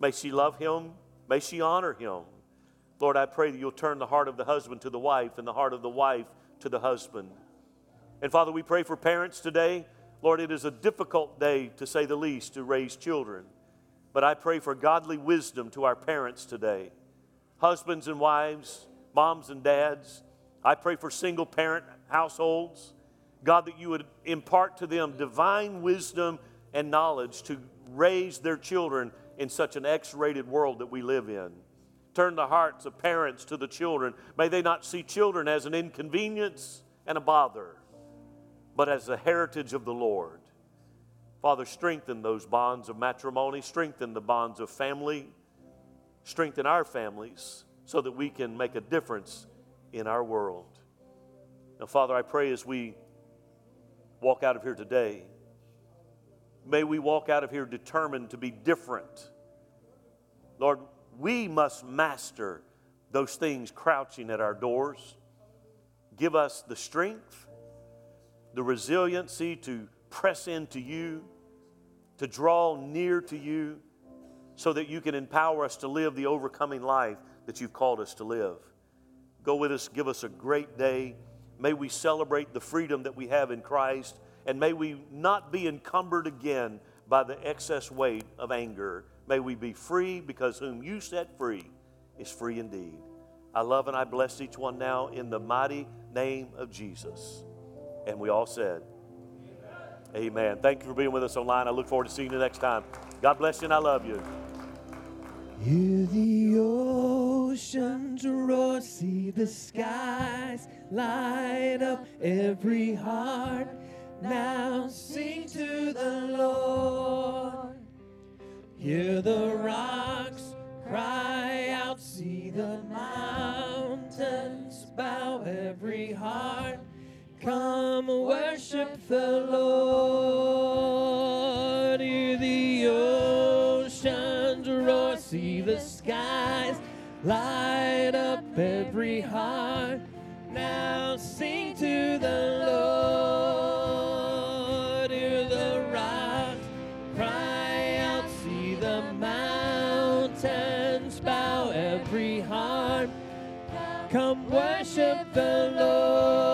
May she love him. May she honor him. Lord, I pray that you'll turn the heart of the husband to the wife and the heart of the wife to the husband. And Father, we pray for parents today. Lord, it is a difficult day, to say the least, to raise children. But I pray for godly wisdom to our parents today. Husbands and wives, moms and dads. I pray for single parent households. God, that you would impart to them divine wisdom and knowledge to raise their children in such an X rated world that we live in. Turn the hearts of parents to the children. May they not see children as an inconvenience and a bother, but as the heritage of the Lord. Father, strengthen those bonds of matrimony, strengthen the bonds of family, strengthen our families so that we can make a difference in our world. Now, Father, I pray as we walk out of here today, may we walk out of here determined to be different. Lord, we must master those things crouching at our doors. Give us the strength, the resiliency to press into you, to draw near to you, so that you can empower us to live the overcoming life that you've called us to live. Go with us, give us a great day. May we celebrate the freedom that we have in Christ, and may we not be encumbered again by the excess weight of anger. May we be free because whom you set free is free indeed. I love and I bless each one now in the mighty name of Jesus. And we all said, Amen. Amen. Thank you for being with us online. I look forward to seeing you next time. God bless you and I love you. Hear the oceans roar, see the skies light up every heart. Now sing to the Lord. Hear the rocks cry out, see the mountains bow every heart. Come worship the Lord. Hear the oceans roar, see the skies light up every heart. Now sing to the Lord. Hear the rocks cry out, see the mountains bow every heart. Come worship the Lord.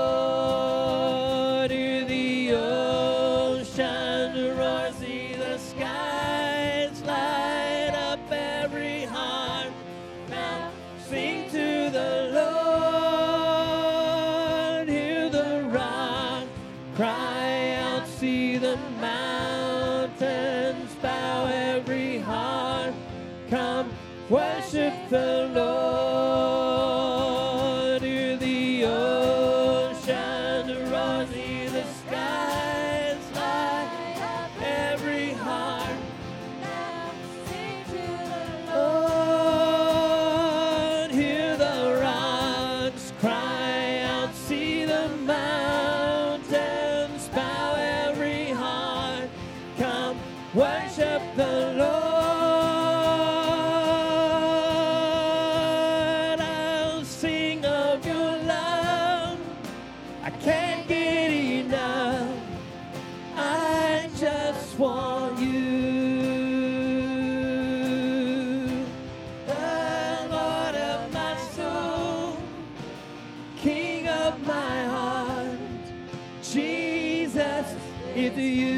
Heart. You.